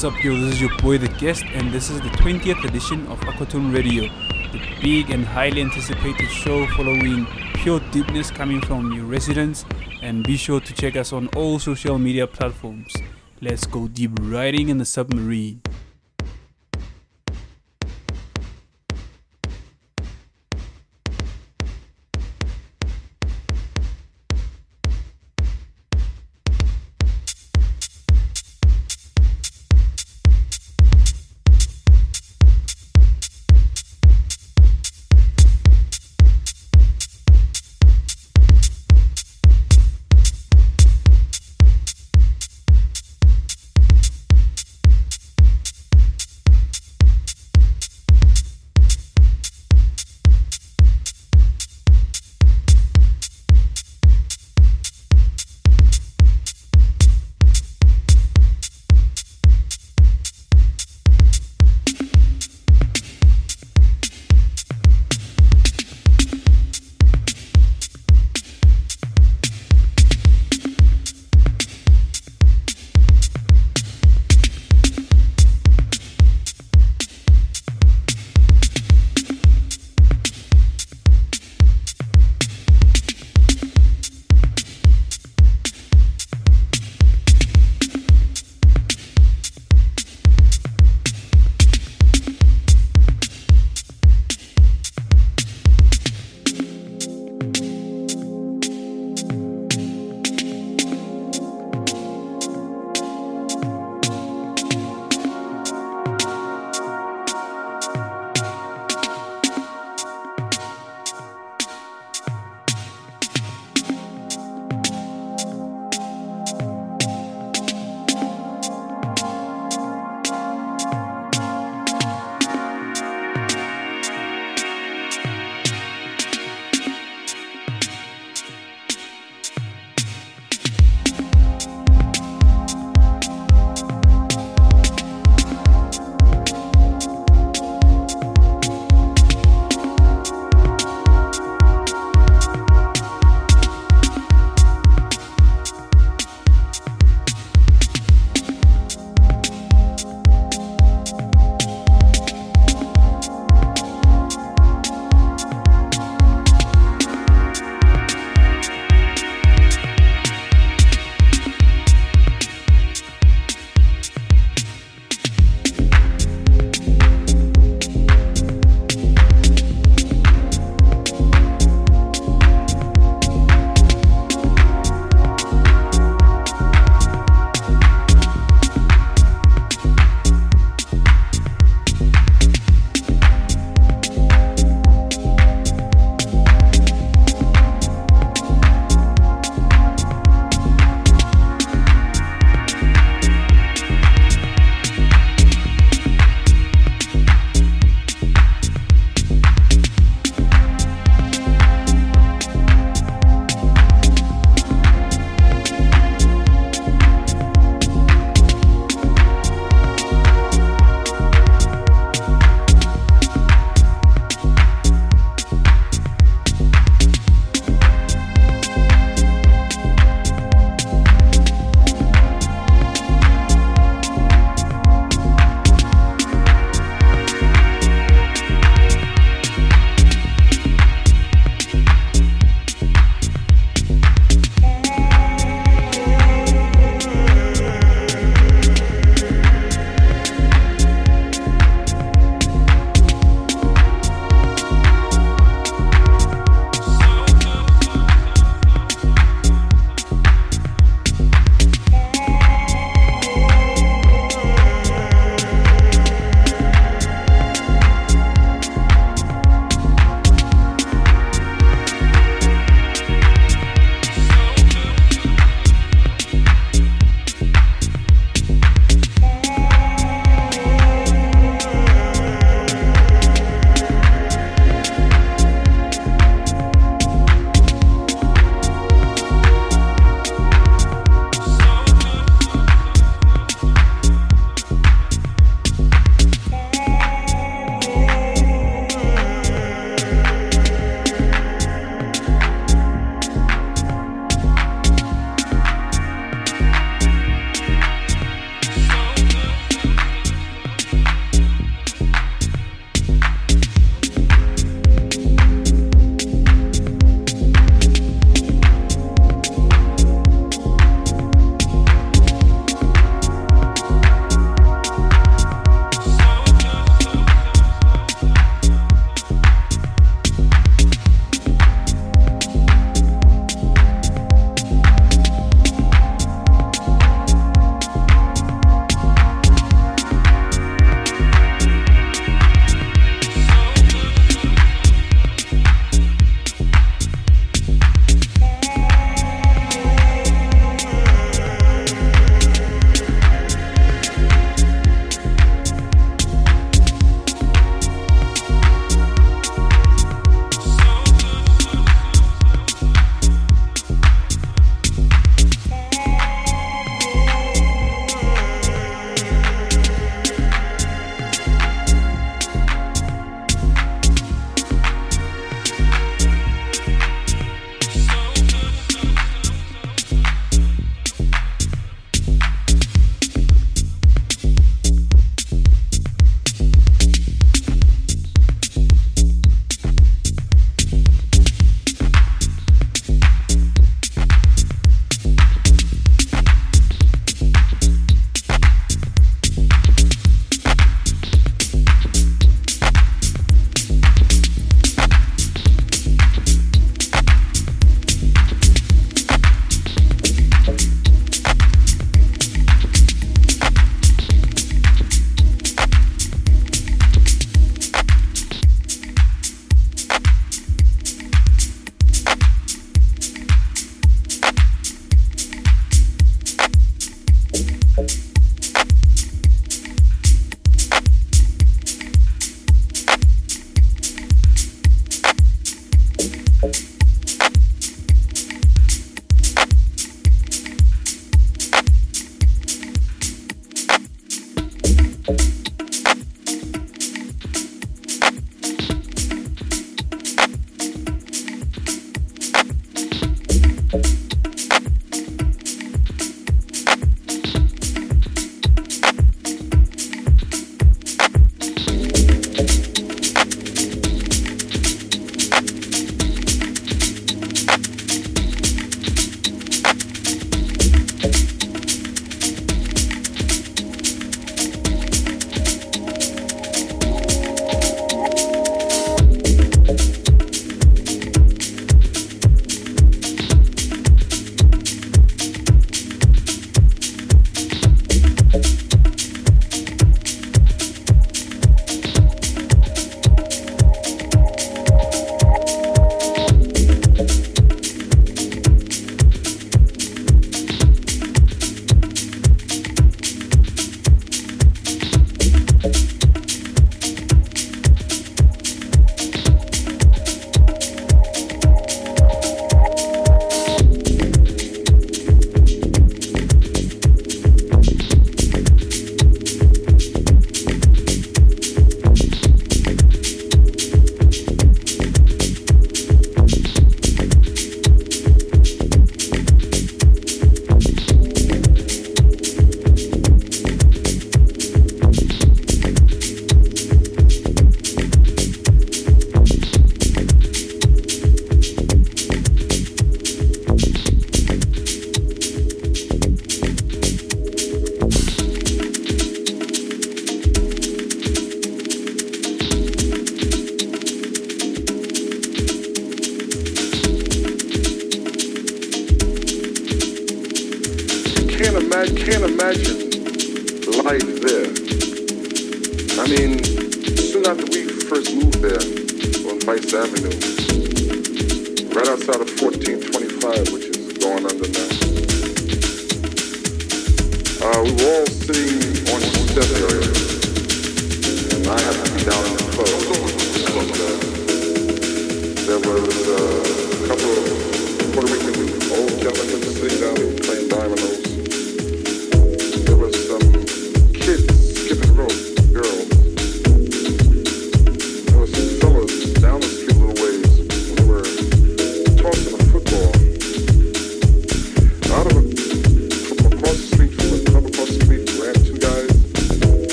What's up, yo? This is your boy, The Guest, and this is the 20th edition of Aquatone Radio, the big and highly anticipated show following pure deepness coming from your residents. And be sure to check us on all social media platforms. Let's go deep riding in the submarine.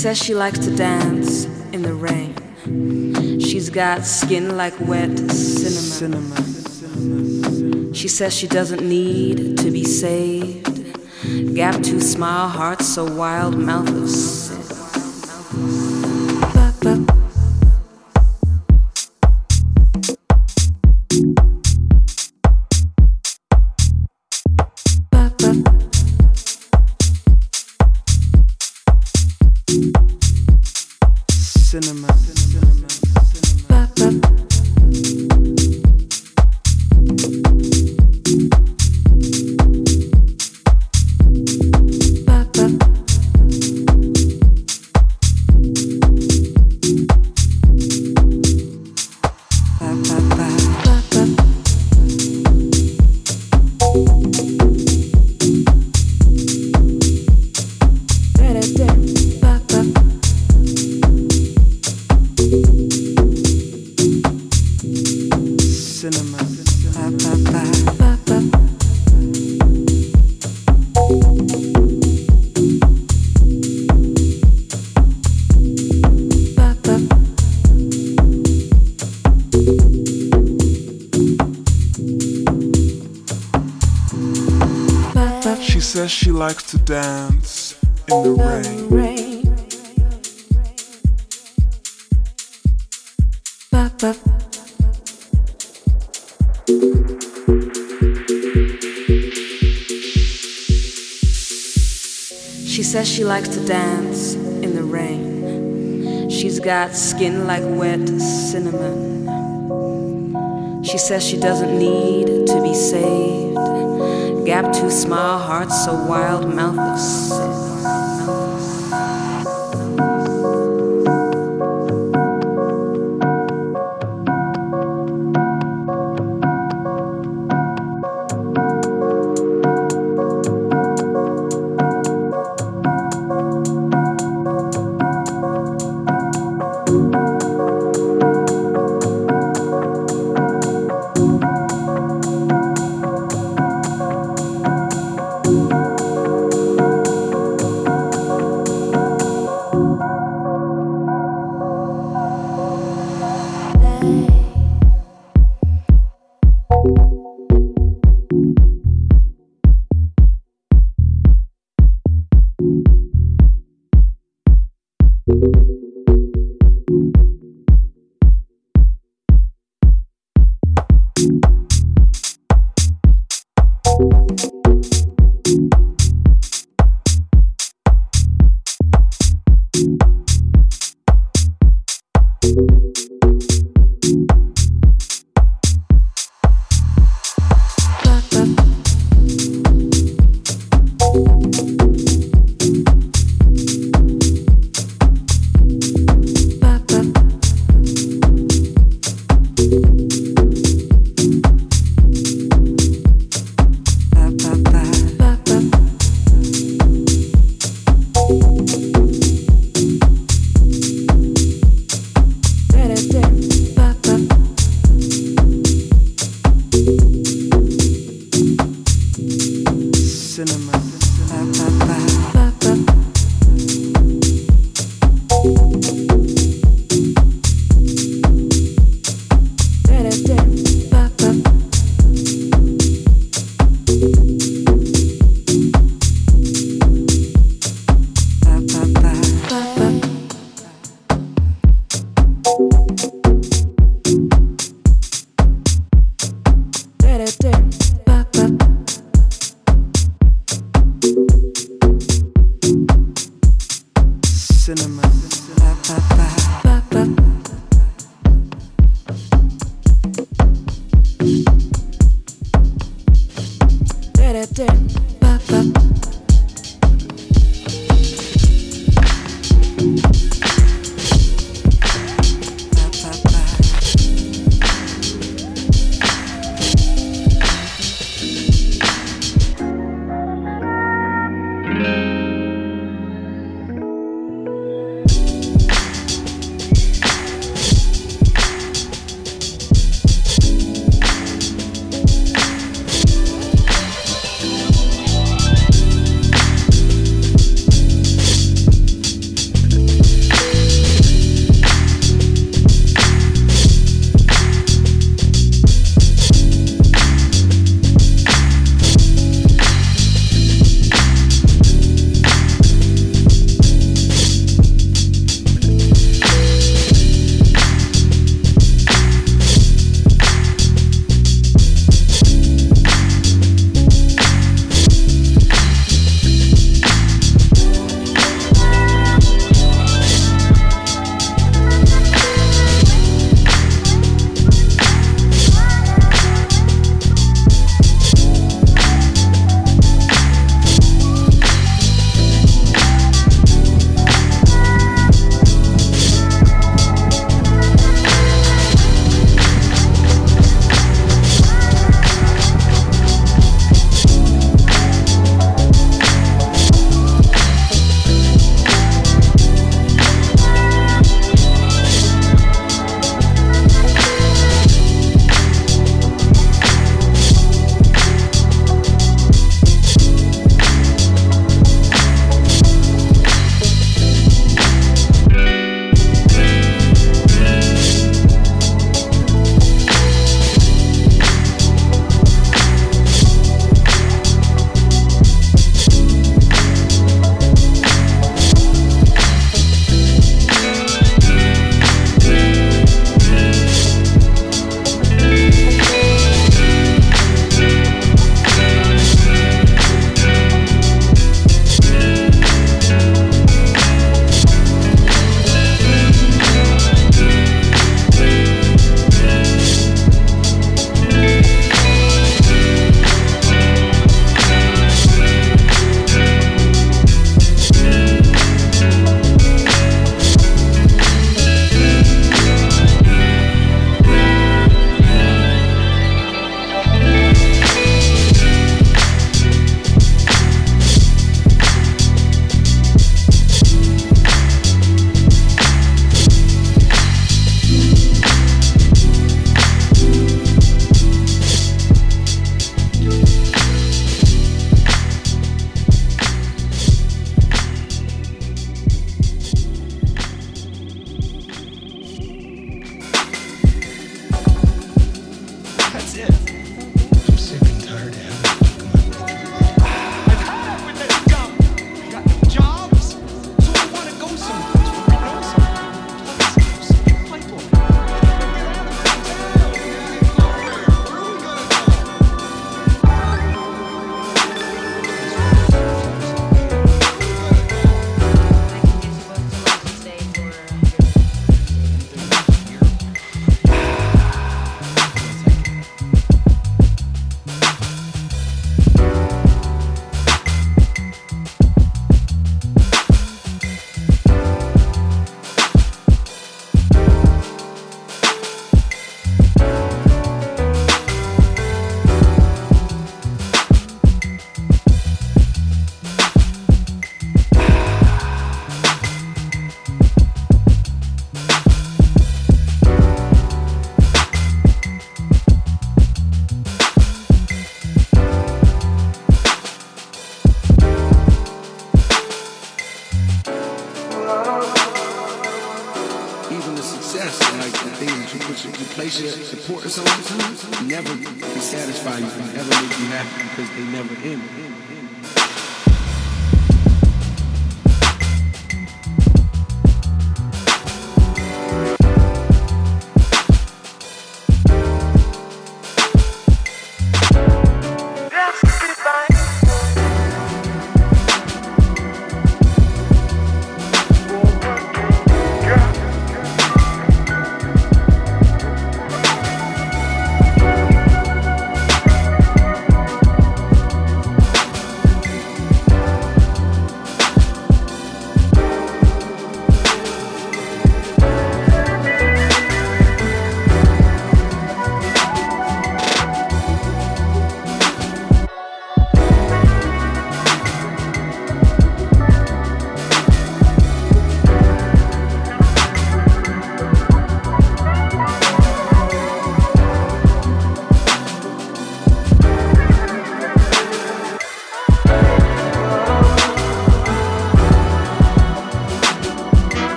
Says she likes to dance in the rain. She's got skin like wet cinnamon. She says she doesn't need to be saved. Gap to smile, heart so wild, mouth of sin. likes to dance in the rain. She says she likes to dance in the rain. She's got skin like wet cinnamon. She says she doesn't need to be saved gap to small, heart so wild, mouth of sin. success and like the things that you put you place your importance on, never can satisfy you, never make you happy because they never end.